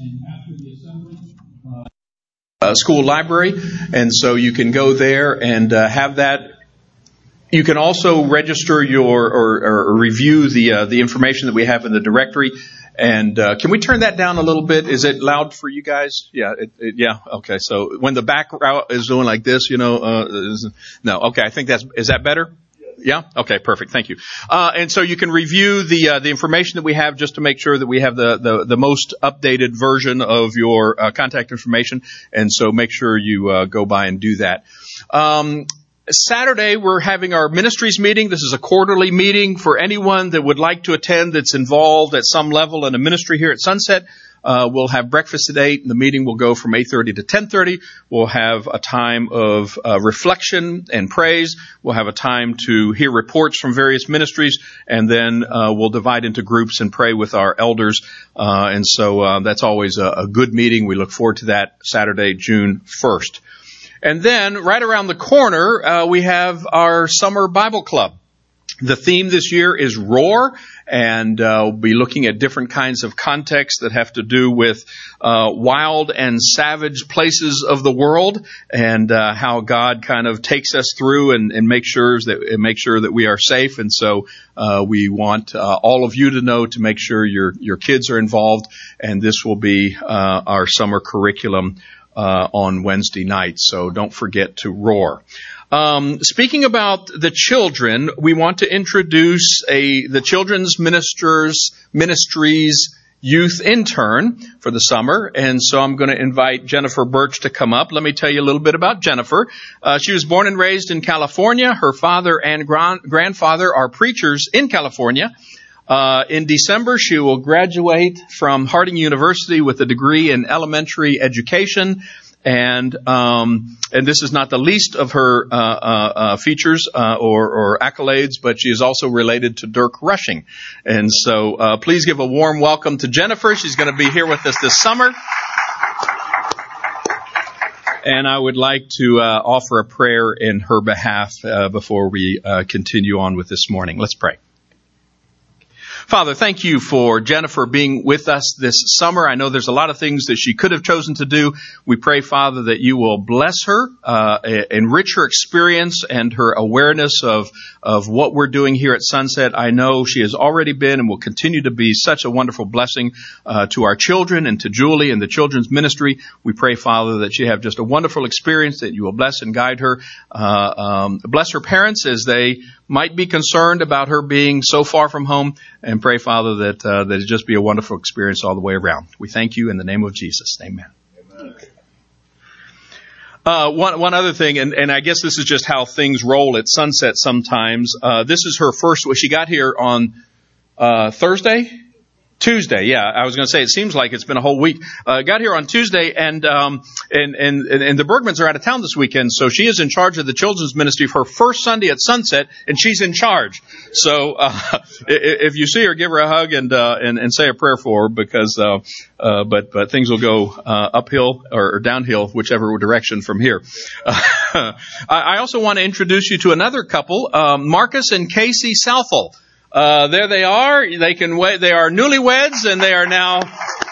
after the assembly. Uh, school library, and so you can go there and uh, have that. You can also register your or, or review the uh, the information that we have in the directory. And uh, can we turn that down a little bit? Is it loud for you guys? Yeah, it, it, yeah. Okay, so when the back route is doing like this, you know, uh, no. Okay, I think that's is that better? Yeah. Okay. Perfect. Thank you. Uh, and so you can review the uh, the information that we have just to make sure that we have the the, the most updated version of your uh, contact information. And so make sure you uh, go by and do that. Um, Saturday, we're having our ministries meeting. This is a quarterly meeting for anyone that would like to attend that's involved at some level in a ministry here at Sunset. Uh, we'll have breakfast at 8 and the meeting will go from 8.30 to 10.30. We'll have a time of uh, reflection and praise. We'll have a time to hear reports from various ministries and then uh, we'll divide into groups and pray with our elders. Uh, and so uh, that's always a, a good meeting. We look forward to that Saturday, June 1st. And then right around the corner, uh, we have our summer Bible club. The theme this year is roar, and uh, we'll be looking at different kinds of contexts that have to do with uh, wild and savage places of the world, and uh, how God kind of takes us through and, and makes sure that and make sure that we are safe. And so uh, we want uh, all of you to know to make sure your your kids are involved, and this will be uh, our summer curriculum on Wednesday night, So don't forget to roar. Um, speaking about the children, we want to introduce a the children's ministers ministries youth intern for the summer, and so I'm going to invite Jennifer Birch to come up. Let me tell you a little bit about Jennifer. Uh, she was born and raised in California. Her father and grand- grandfather are preachers in California. Uh, in December, she will graduate from Harding University with a degree in elementary education. And um, and this is not the least of her uh, uh, uh features uh, or, or, accolades, but she is also related to Dirk Rushing. And so, uh, please give a warm welcome to Jennifer. She's going to be here with us this summer. And I would like to offer a prayer in her behalf before we continue on with this morning. Let's pray. Father, thank you for Jennifer being with us this summer. I know there's a lot of things that she could have chosen to do. We pray, Father, that you will bless her, uh, enrich her experience and her awareness of, of what we're doing here at Sunset. I know she has already been and will continue to be such a wonderful blessing uh, to our children and to Julie and the children's ministry. We pray, Father, that she have just a wonderful experience, that you will bless and guide her. Uh, um, bless her parents as they might be concerned about her being so far from home and pray, Father, that, uh, that it just be a wonderful experience all the way around. We thank you in the name of Jesus. Amen. Amen. Uh, one, one other thing, and, and I guess this is just how things roll at sunset sometimes. Uh, this is her first, well, she got here on, uh, Thursday, Tuesday, yeah. I was going to say it seems like it's been a whole week. Uh, got here on Tuesday, and um, and and and the Bergmans are out of town this weekend, so she is in charge of the children's ministry for her first Sunday at Sunset, and she's in charge. So uh, if you see her, give her a hug and uh, and and say a prayer for her because uh, uh, but but things will go uh, uphill or, or downhill, whichever direction from here. Uh, I also want to introduce you to another couple, um, Marcus and Casey Southall. Uh, there they are. They can wait. They are newlyweds, and they are now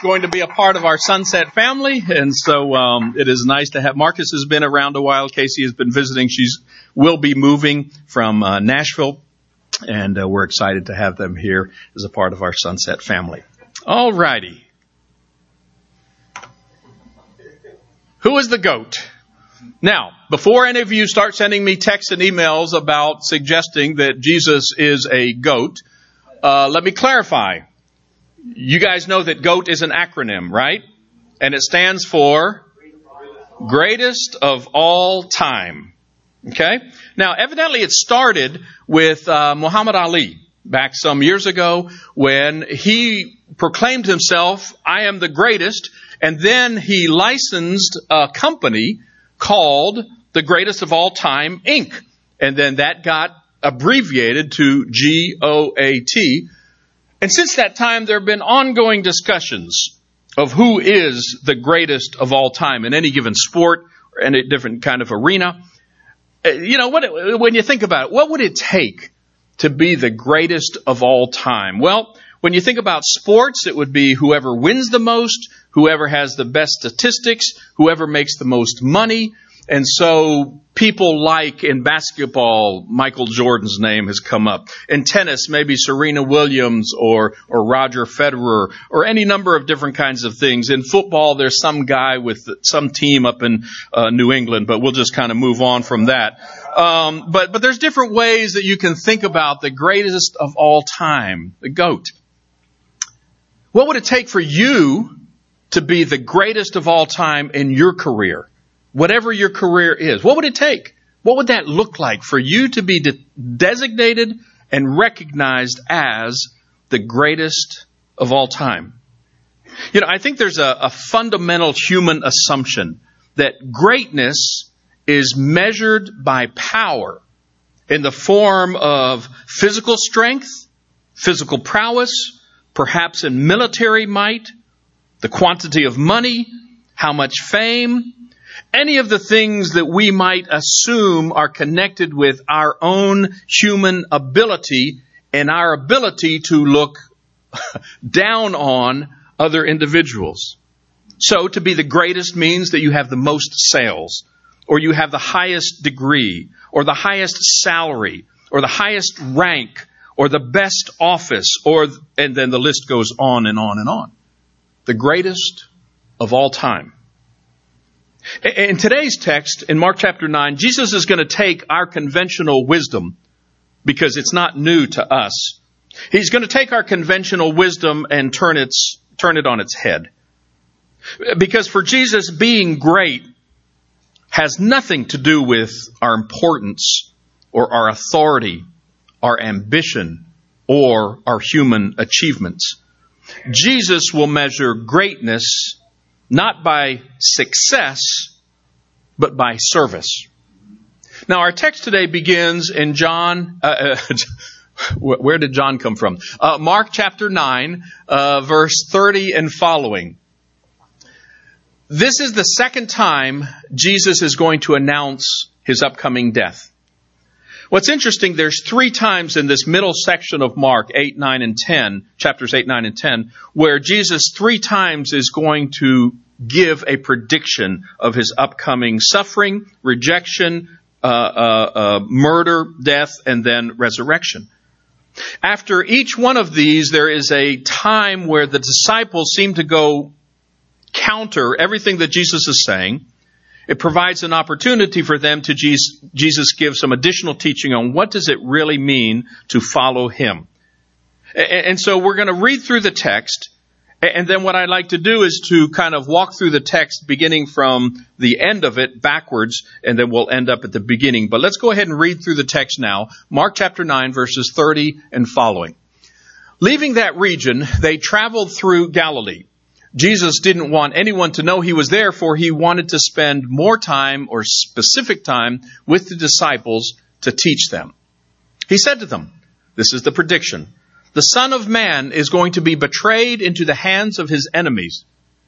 going to be a part of our Sunset family. And so um, it is nice to have. Marcus has been around a while. Casey has been visiting. She's will be moving from uh, Nashville, and uh, we're excited to have them here as a part of our Sunset family. All righty. Who is the goat? Now, before any of you start sending me texts and emails about suggesting that Jesus is a goat, uh, let me clarify. You guys know that GOAT is an acronym, right? And it stands for greatest of all time. Okay? Now, evidently it started with uh, Muhammad Ali back some years ago when he proclaimed himself, I am the greatest, and then he licensed a company called the greatest of all time Inc. And then that got abbreviated to G-O-A-T. And since that time, there have been ongoing discussions of who is the greatest of all time in any given sport or any different kind of arena. Uh, you know, when you think about it, what would it take to be the greatest of all time? Well, when you think about sports, it would be whoever wins the most, whoever has the best statistics, whoever makes the most money. And so people like in basketball, Michael Jordan's name has come up. In tennis, maybe Serena Williams or, or Roger Federer or any number of different kinds of things. In football, there's some guy with some team up in uh, New England, but we'll just kind of move on from that. Um, but, but there's different ways that you can think about the greatest of all time, the GOAT. What would it take for you to be the greatest of all time in your career? Whatever your career is, what would it take? What would that look like for you to be de- designated and recognized as the greatest of all time? You know, I think there's a, a fundamental human assumption that greatness is measured by power in the form of physical strength, physical prowess, perhaps in military might, the quantity of money, how much fame, any of the things that we might assume are connected with our own human ability and our ability to look down on other individuals. So to be the greatest means that you have the most sales, or you have the highest degree, or the highest salary, or the highest rank, or the best office, or, and then the list goes on and on and on. The greatest of all time. In today's text, in Mark chapter 9, Jesus is going to take our conventional wisdom, because it's not new to us. He's going to take our conventional wisdom and turn, its, turn it on its head. Because for Jesus, being great has nothing to do with our importance or our authority, our ambition, or our human achievements. Jesus will measure greatness not by success, but by service. Now, our text today begins in John. Uh, uh, where did John come from? Uh, Mark chapter 9, uh, verse 30 and following. This is the second time Jesus is going to announce his upcoming death. What's interesting, there's three times in this middle section of Mark, 8, 9, and 10, chapters 8, 9, and 10, where Jesus three times is going to give a prediction of his upcoming suffering, rejection, uh, uh, uh, murder, death, and then resurrection. After each one of these, there is a time where the disciples seem to go counter everything that Jesus is saying it provides an opportunity for them to Jesus give some additional teaching on what does it really mean to follow Him. And so we're going to read through the text, and then what I'd like to do is to kind of walk through the text beginning from the end of it backwards, and then we'll end up at the beginning. But let's go ahead and read through the text now. Mark chapter 9 verses 30 and following. Leaving that region, they traveled through Galilee. Jesus didn't want anyone to know he was there, for he wanted to spend more time or specific time with the disciples to teach them. He said to them, This is the prediction. The Son of Man is going to be betrayed into the hands of his enemies.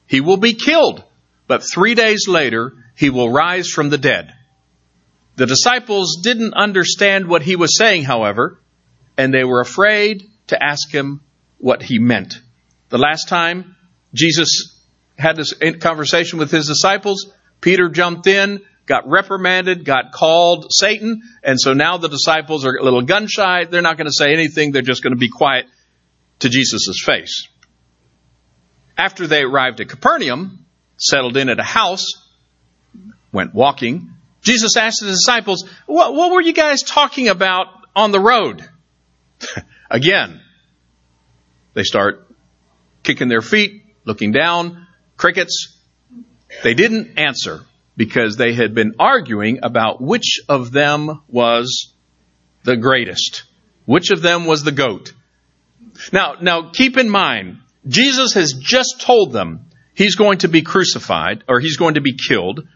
He will be killed, but three days later, he will rise from the dead. The disciples didn't understand what he was saying, however, and they were afraid to ask him what he meant. The last time Jesus had this conversation with his disciples. Peter jumped in, got reprimanded, got called Satan, and so now the disciples are a little gun shy. They're not going to say anything. They're just going to be quiet to Jesus' face. After they arrived at Capernaum, settled in at a house, went walking, Jesus asked the disciples, what, what were you guys talking about on the road? Again, they start kicking their feet, looking down, crickets. They didn't answer because they had been arguing about which of them was the greatest. Which of them was the goat? Now, now keep in mind, Jesus has just told them he's going to be crucified or he's going to be killed.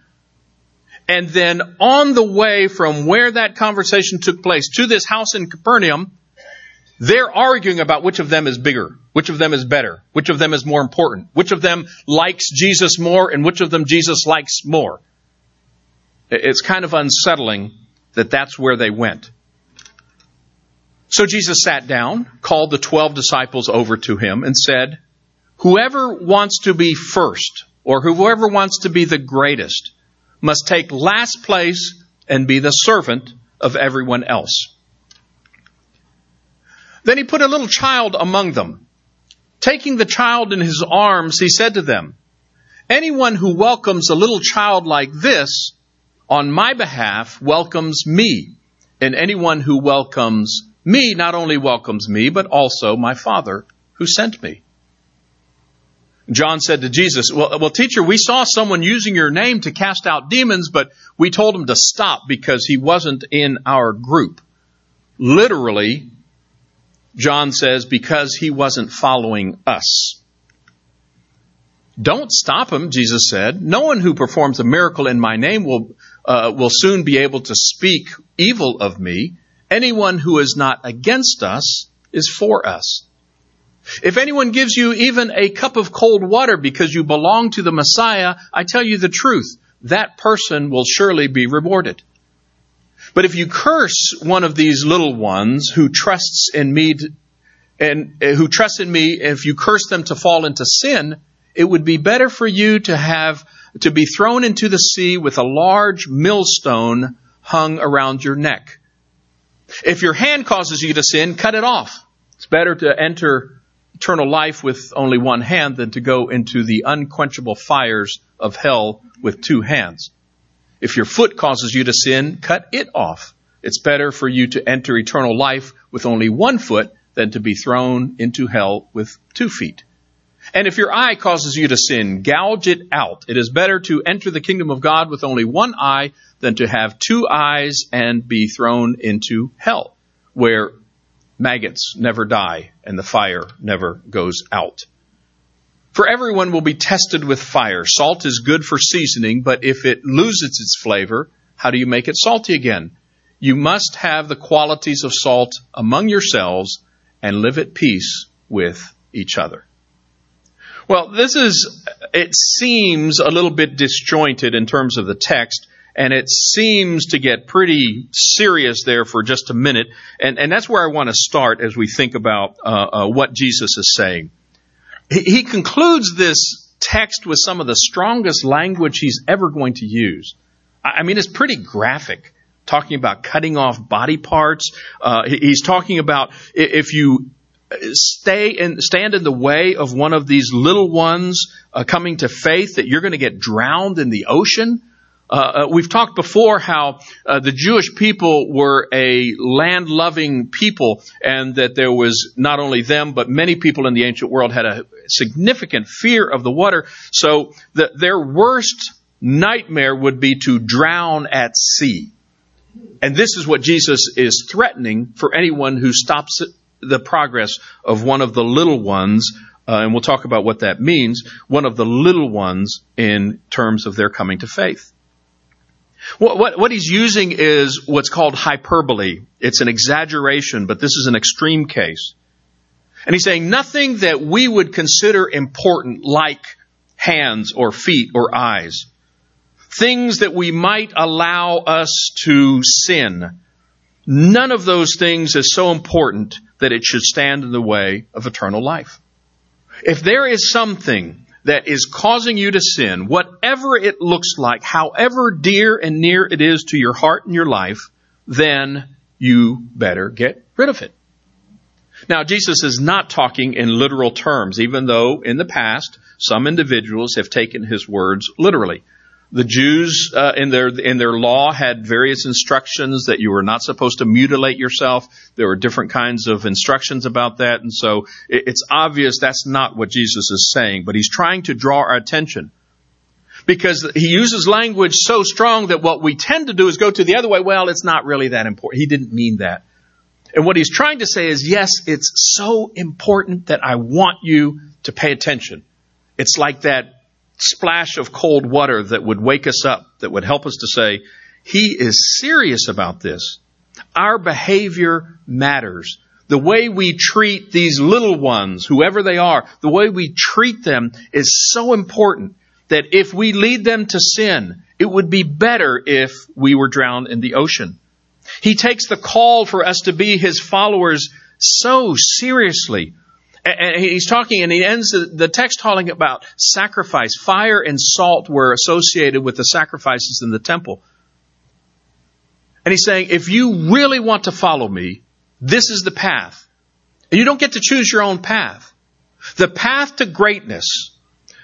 And then on the way from where that conversation took place to this house in Capernaum, they're arguing about which of them is bigger, which of them is better, which of them is more important, which of them likes Jesus more, and which of them Jesus likes more. It's kind of unsettling that that's where they went. So Jesus sat down, called the twelve disciples over to him, and said, Whoever wants to be first, or whoever wants to be the greatest, must take last place and be the servant of everyone else. Then he put a little child among them. Taking the child in his arms, he said to them, Anyone who welcomes a little child like this on my behalf welcomes me. And anyone who welcomes me not only welcomes me, but also my Father who sent me. John said to Jesus, well, well, teacher, we saw someone using your name to cast out demons, but we told him to stop because he wasn't in our group. Literally, John says, because he wasn't following us. Don't stop him, Jesus said. No one who performs a miracle in my name will, uh, will soon be able to speak evil of me. Anyone who is not against us is for us. If anyone gives you even a cup of cold water because you belong to the Messiah, I tell you the truth, that person will surely be rewarded. But if you curse one of these little ones who trusts in me and uh, who trust in me, if you curse them to fall into sin, it would be better for you to have to be thrown into the sea with a large millstone hung around your neck. If your hand causes you to sin, cut it off. It's better to enter eternal life with only one hand than to go into the unquenchable fires of hell with two hands. If your foot causes you to sin, cut it off. It's better for you to enter eternal life with only one foot than to be thrown into hell with two feet. And if your eye causes you to sin, gouge it out. It is better to enter the kingdom of God with only one eye than to have two eyes and be thrown into hell, where maggots never die and the fire never goes out. For everyone will be tested with fire. Salt is good for seasoning, but if it loses its flavor, how do you make it salty again? You must have the qualities of salt among yourselves and live at peace with each other. Well, this is, it seems a little bit disjointed in terms of the text, and it seems to get pretty serious there for just a minute, and, and that's where I want to start as we think about uh, uh, what Jesus is saying. He, concludes this text with some of the strongest language he's ever going to use. I mean, it's pretty graphic talking about cutting off body parts. Uh, he's talking about if you stay in, stand in the way of one of these little ones uh, coming to faith, that you're going to get drowned in the ocean. Uh, uh, we've talked before how uh, the Jewish people were a land loving people, and that there was not only them, but many people in the ancient world had a significant fear of the water. So the, their worst nightmare would be to drown at sea. And this is what Jesus is threatening for anyone who stops the progress of one of the little ones, uh, and we'll talk about what that means, one of the little ones in terms of their coming to faith. What, what, what, he's using is what's called hyperbole. It's an exaggeration, but this is an extreme case. And he's saying nothing that we would consider important like hands or feet or eyes. Things that we might allow us to sin. None of those things is so important that it should stand in the way of eternal life. If there is something that is causing you to sin, whatever it looks like, however dear and near it is to your heart and your life, then you better get rid of it. Now, Jesus is not talking in literal terms, even though in the past some individuals have taken his words literally. The Jews uh, in their in their law had various instructions that you were not supposed to mutilate yourself. There were different kinds of instructions about that, and so it, it's obvious that's not what Jesus is saying. But he's trying to draw our attention because he uses language so strong that what we tend to do is go to the other way. Well, it's not really that important. He didn't mean that. And what he's trying to say is, yes, it's so important that I want you to pay attention. It's like that splash of cold water that would wake us up, that would help us to say, He is serious about this. Our behavior matters. The way we treat these little ones, whoever they are, the way we treat them is so important that if we lead them to sin, it would be better if we were drowned in the ocean. He takes the call for us to be his followers so seriously And he's talking, and he ends the text talking about sacrifice. Fire and salt were associated with the sacrifices in the temple. And he's saying, if you really want to follow me, this is the path. And you don't get to choose your own path. The path to greatness,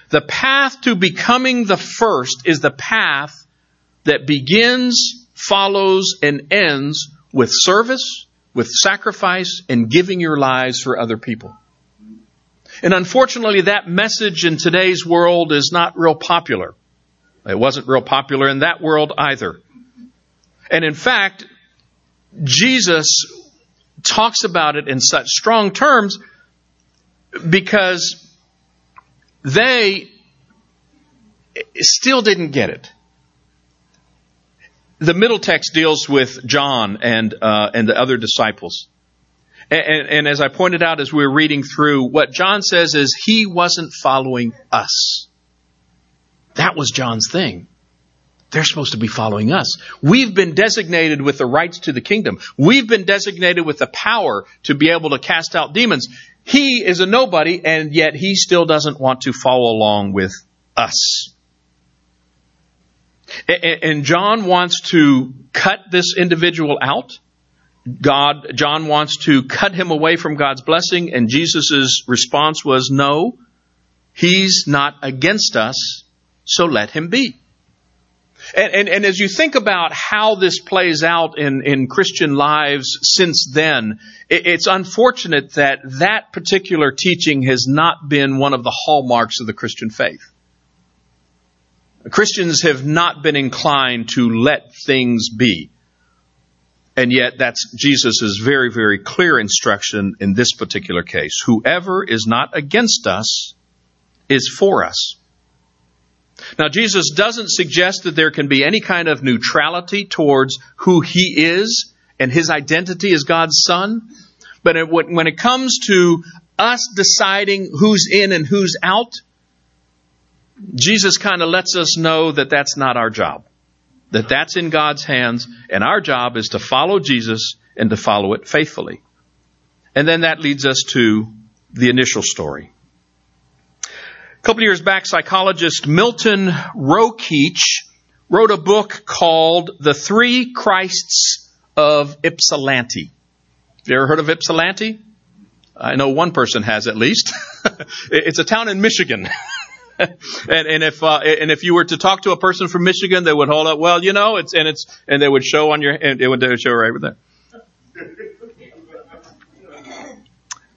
the path to becoming the first is the path that begins, follows, and ends with service, with sacrifice, and giving your lives for other people. And unfortunately, that message in today's world is not real popular. It wasn't real popular in that world either. And in fact, Jesus talks about it in such strong terms because they still didn't get it. The middle text deals with John and uh, and the other disciples. And, and, as I pointed out as we were reading through, what John says is he wasn't following us. That was John's thing. They're supposed to be following us. We've been designated with the rights to the kingdom. We've been designated with the power to be able to cast out demons. He is a nobody, and yet he still doesn't want to follow along with us. And John wants to cut this individual out. God, John wants to cut him away from God's blessing, and Jesus' response was, no, he's not against us, so let him be. And, and, and, as you think about how this plays out in, in Christian lives since then, it, it's unfortunate that that particular teaching has not been one of the hallmarks of the Christian faith. Christians have not been inclined to let things be. And yet that's Jesus' very, very clear instruction in this particular case. Whoever is not against us is for us. Now, Jesus doesn't suggest that there can be any kind of neutrality towards who he is and his identity as God's son. But when it comes to us deciding who's in and who's out, Jesus kind of lets us know that that's not our job. That that's in God's hands, and our job is to follow Jesus and to follow it faithfully. And then that leads us to the initial story. A couple years back, psychologist Milton Rokeach wrote a book called The Three Christs of Ypsilanti. Have you ever heard of Ypsilanti? I know one person has at least. it's a town in Michigan. and, and, if uh, and if you were to talk to a person from Michigan, they would hold up. Well, you know, it's and it's and they would show on your and it would, show right there.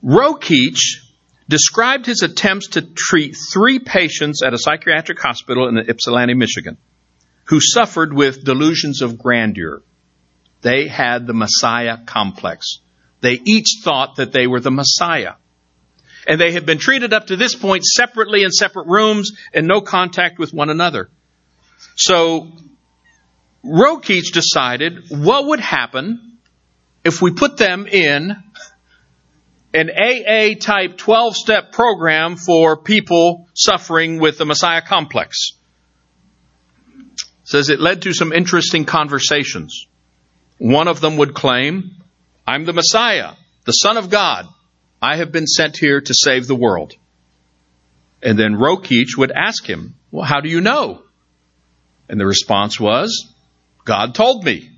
Rokeach described his attempts to treat three patients at a psychiatric hospital in Ypsilanti, Michigan, who suffered with delusions of grandeur. They had the Messiah complex. They each thought that they were the Messiah. And they had been treated up to this point separately in separate rooms and no contact with one another. So, Rokeach decided what would happen if we put them in an AA type 12 step program for people suffering with the Messiah complex. says it led to some interesting conversations. One of them would claim, I'm the Messiah, the Son of God. I have been sent here to save the world. And then Rokeach would ask him, Well, how do you know? And the response was, God told me.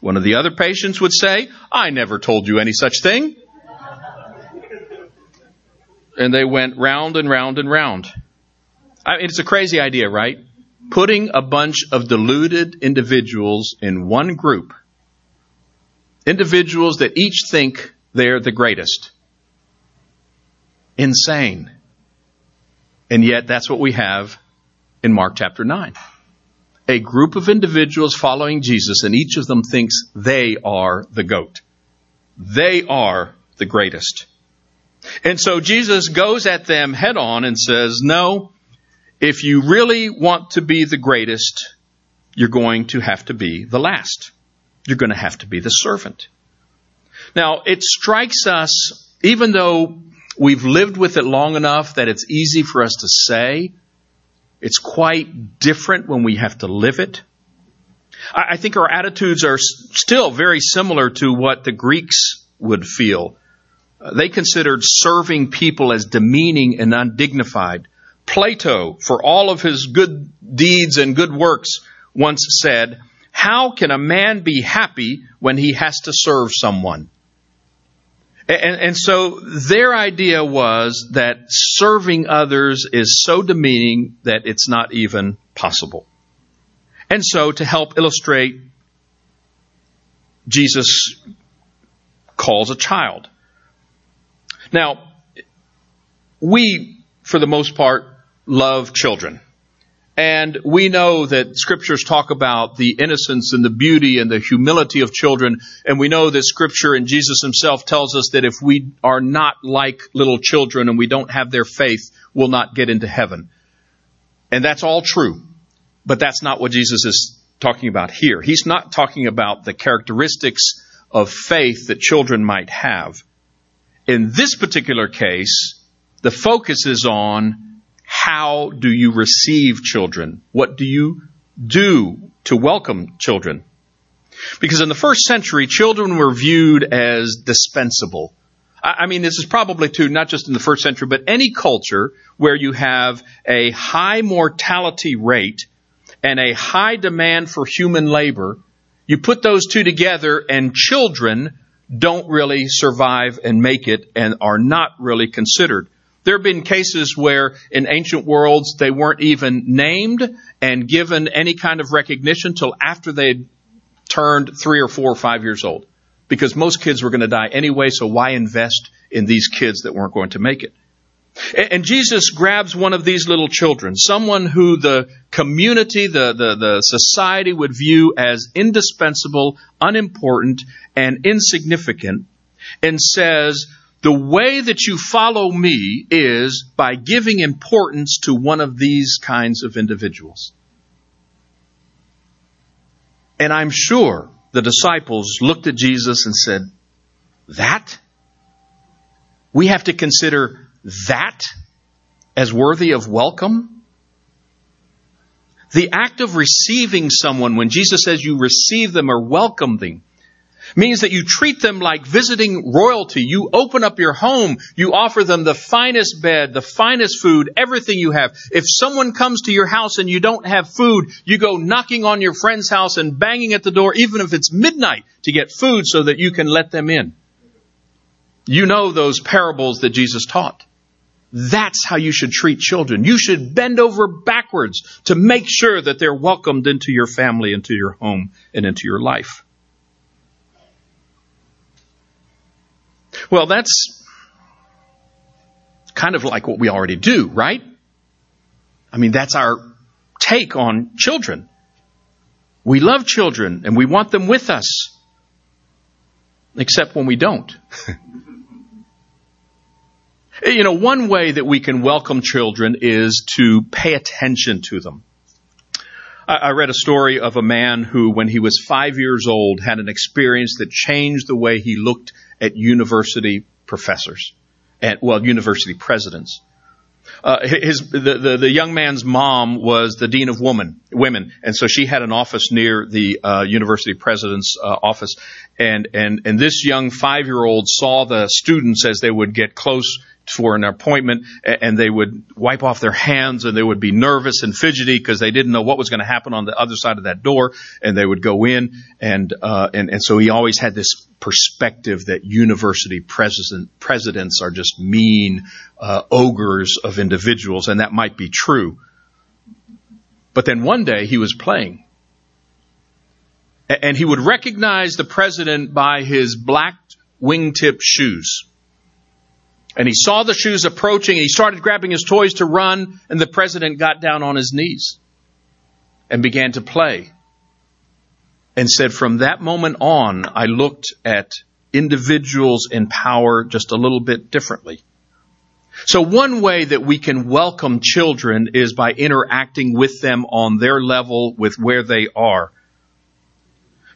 One of the other patients would say, I never told you any such thing and they went round and round and round. I it's a crazy idea, right? Putting a bunch of deluded individuals in one group. Individuals that each think they're the greatest. Insane. And yet that's what we have in Mark chapter 9. A group of individuals following Jesus and each of them thinks they are the goat. They are the greatest. And so Jesus goes at them head on and says, no, if you really want to be the greatest, you're going to have to be the last. You're going to have to be the servant. Now, it strikes us, even though we've lived with it long enough that it's easy for us to say, it's quite different when we have to live it. I think our attitudes are still very similar to what the Greeks would feel Uh, they considered serving people as demeaning and undignified. Plato, for all of his good deeds and good works, once said, How can a man be happy when he has to serve someone? And, and, so their idea was that serving others is so demeaning that it's not even possible. And so to help illustrate, Jesus calls a child. Now, we, for the most part, love children. And we know that scriptures talk about the innocence and the beauty and the humility of children. And we know that scripture and Jesus himself tells us that if we are not like little children and we don't have their faith, we'll not get into heaven. And that's all true. But that's not what Jesus is talking about here. He's not talking about the characteristics of faith that children might have. In this particular case, the focus is on how do you receive children? What do you do to welcome children? Because in the first century, children were viewed as dispensable. I mean, this is probably true not just in the first century, but any culture where you have a high mortality rate and a high demand for human labor, you put those two together and children don't really survive and make it and are not really considered. There have been cases where in ancient worlds they weren't even named and given any kind of recognition till after they'd turned three or four or five years old. Because most kids were going to die anyway, so why invest in these kids that weren't going to make it? And Jesus grabs one of these little children, someone who the community, the, the, the society would view as indispensable, unimportant, and insignificant, and says, the way that you follow me is by giving importance to one of these kinds of individuals. And I'm sure the disciples looked at Jesus and said, That? We have to consider that as worthy of welcome? The act of receiving someone, when Jesus says you receive them or welcome them, means that you treat them like visiting royalty. You open up your home. You offer them the finest bed, the finest food, everything you have. If someone comes to your house and you don't have food, you go knocking on your friend's house and banging at the door, even if it's midnight, to get food so that you can let them in. You know those parables that Jesus taught. That's how you should treat children. You should bend over backwards to make sure that they're welcomed into your family, into your home, and into your life. Well, that's kind of like what we already do, right? I mean, that's our take on children. We love children and we want them with us, except when we don't. you know, one way that we can welcome children is to pay attention to them. I read a story of a man who, when he was five years old, had an experience that changed the way he looked at university professors, at, well, university presidents. Uh, his the, the, the young man's mom was the dean of woman women, and so she had an office near the uh, university president's uh, office, and and and this young five year old saw the students as they would get close for an appointment and they would wipe off their hands and they would be nervous and fidgety because they didn't know what was going to happen on the other side of that door and they would go in and uh, and and so he always had this perspective that university president, presidents are just mean uh, ogres of individuals and that might be true. But then one day he was playing and he would recognize the president by his black wingtip shoes and he saw the shoes approaching and he started grabbing his toys to run and the president got down on his knees and began to play and said, from that moment on, I looked at individuals in power just a little bit differently. So one way that we can welcome children is by interacting with them on their level with where they are.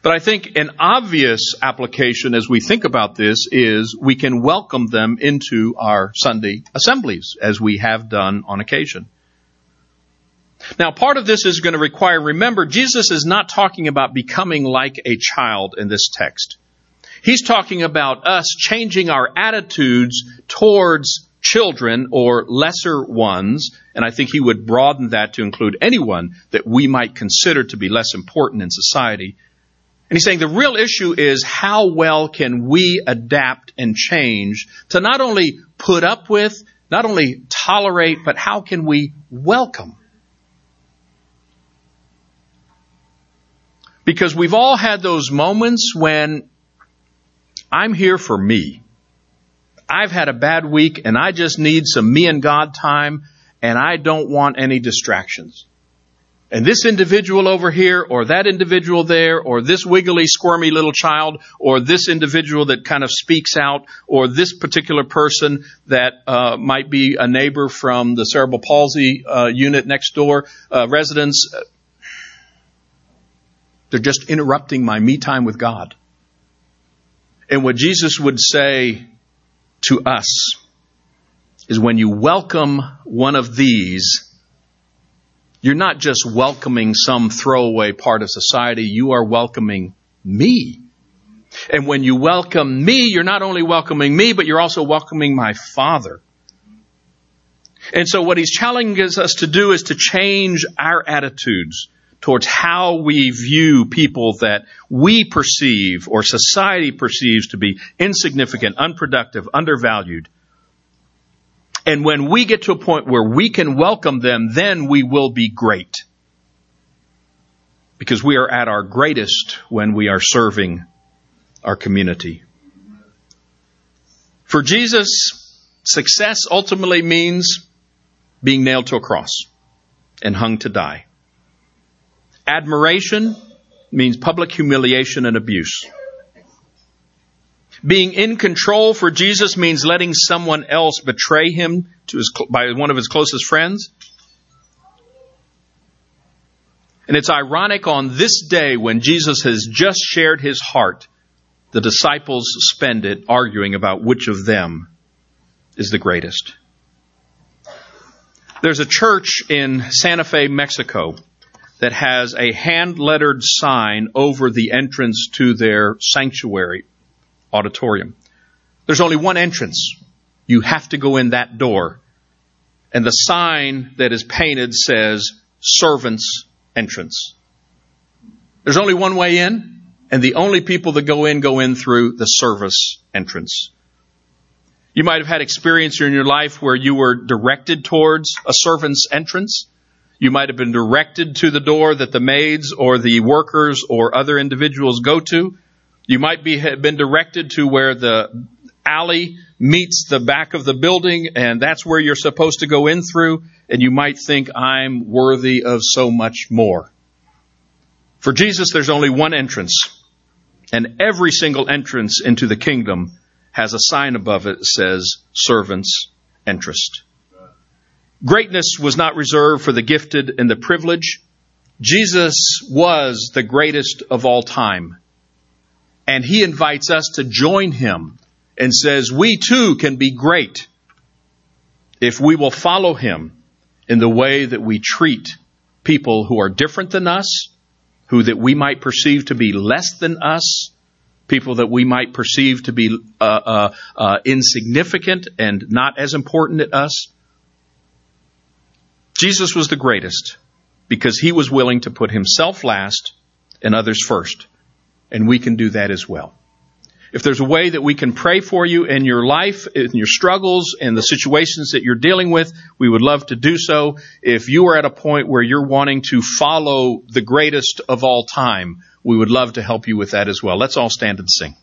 But I think an obvious application as we think about this is we can welcome them into our Sunday assemblies as we have done on occasion. Now, part of this is going to require, remember, Jesus is not talking about becoming like a child in this text. He's talking about us changing our attitudes towards children or lesser ones, and I think he would broaden that to include anyone that we might consider to be less important in society. And he's saying the real issue is how well can we adapt and change to not only put up with, not only tolerate, but how can we welcome? Because we've all had those moments when I'm here for me. I've had a bad week and I just need some me and God time and I don't want any distractions. And this individual over here or that individual there or this wiggly squirmy little child or this individual that kind of speaks out or this particular person that uh, might be a neighbor from the cerebral palsy uh, unit next door uh, residents they're just interrupting my me time with God. And what Jesus would say to us is when you welcome one of these, you're not just welcoming some throwaway part of society, you are welcoming me. And when you welcome me, you're not only welcoming me, but you're also welcoming my Father. And so what he's challenging us to do is to change our attitudes towards how we view people that we perceive or society perceives to be insignificant, unproductive, undervalued. And when we get to a point where we can welcome them, then we will be great. Because we are at our greatest when we are serving our community. For Jesus, success ultimately means being nailed to a cross and hung to die. Admiration means public humiliation and abuse. Being in control for Jesus means letting someone else betray him to his, by one of his closest friends. And it's ironic on this day when Jesus has just shared his heart, the disciples spend it arguing about which of them is the greatest. There's a church in Santa Fe, Mexico that has a hand lettered sign over the entrance to their sanctuary auditorium. There's only one entrance. You have to go in that door. And the sign that is painted says servants entrance. There's only one way in, and the only people that go in go in through the service entrance. You might have had experience in your life where you were directed towards a servant's entrance you might have been directed to the door that the maids or the workers or other individuals go to. You might be, have been directed to where the alley meets the back of the building and that's where you're supposed to go in through and you might think I'm worthy of so much more. For Jesus, there's only one entrance and every single entrance into the kingdom has a sign above it that says servants interest. Greatness was not reserved for the gifted and the privileged. Jesus was the greatest of all time. And he invites us to join him and says, we too can be great if we will follow him in the way that we treat people who are different than us, who that we might perceive to be less than us, people that we might perceive to be uh, uh, uh, insignificant and not as important as us. Jesus was the greatest because he was willing to put himself last and others first. And we can do that as well. If there's a way that we can pray for you in your life, in your struggles, and the situations that you're dealing with, we would love to do so. If you are at a point where you're wanting to follow the greatest of all time, we would love to help you with that as well. Let's all stand and sing.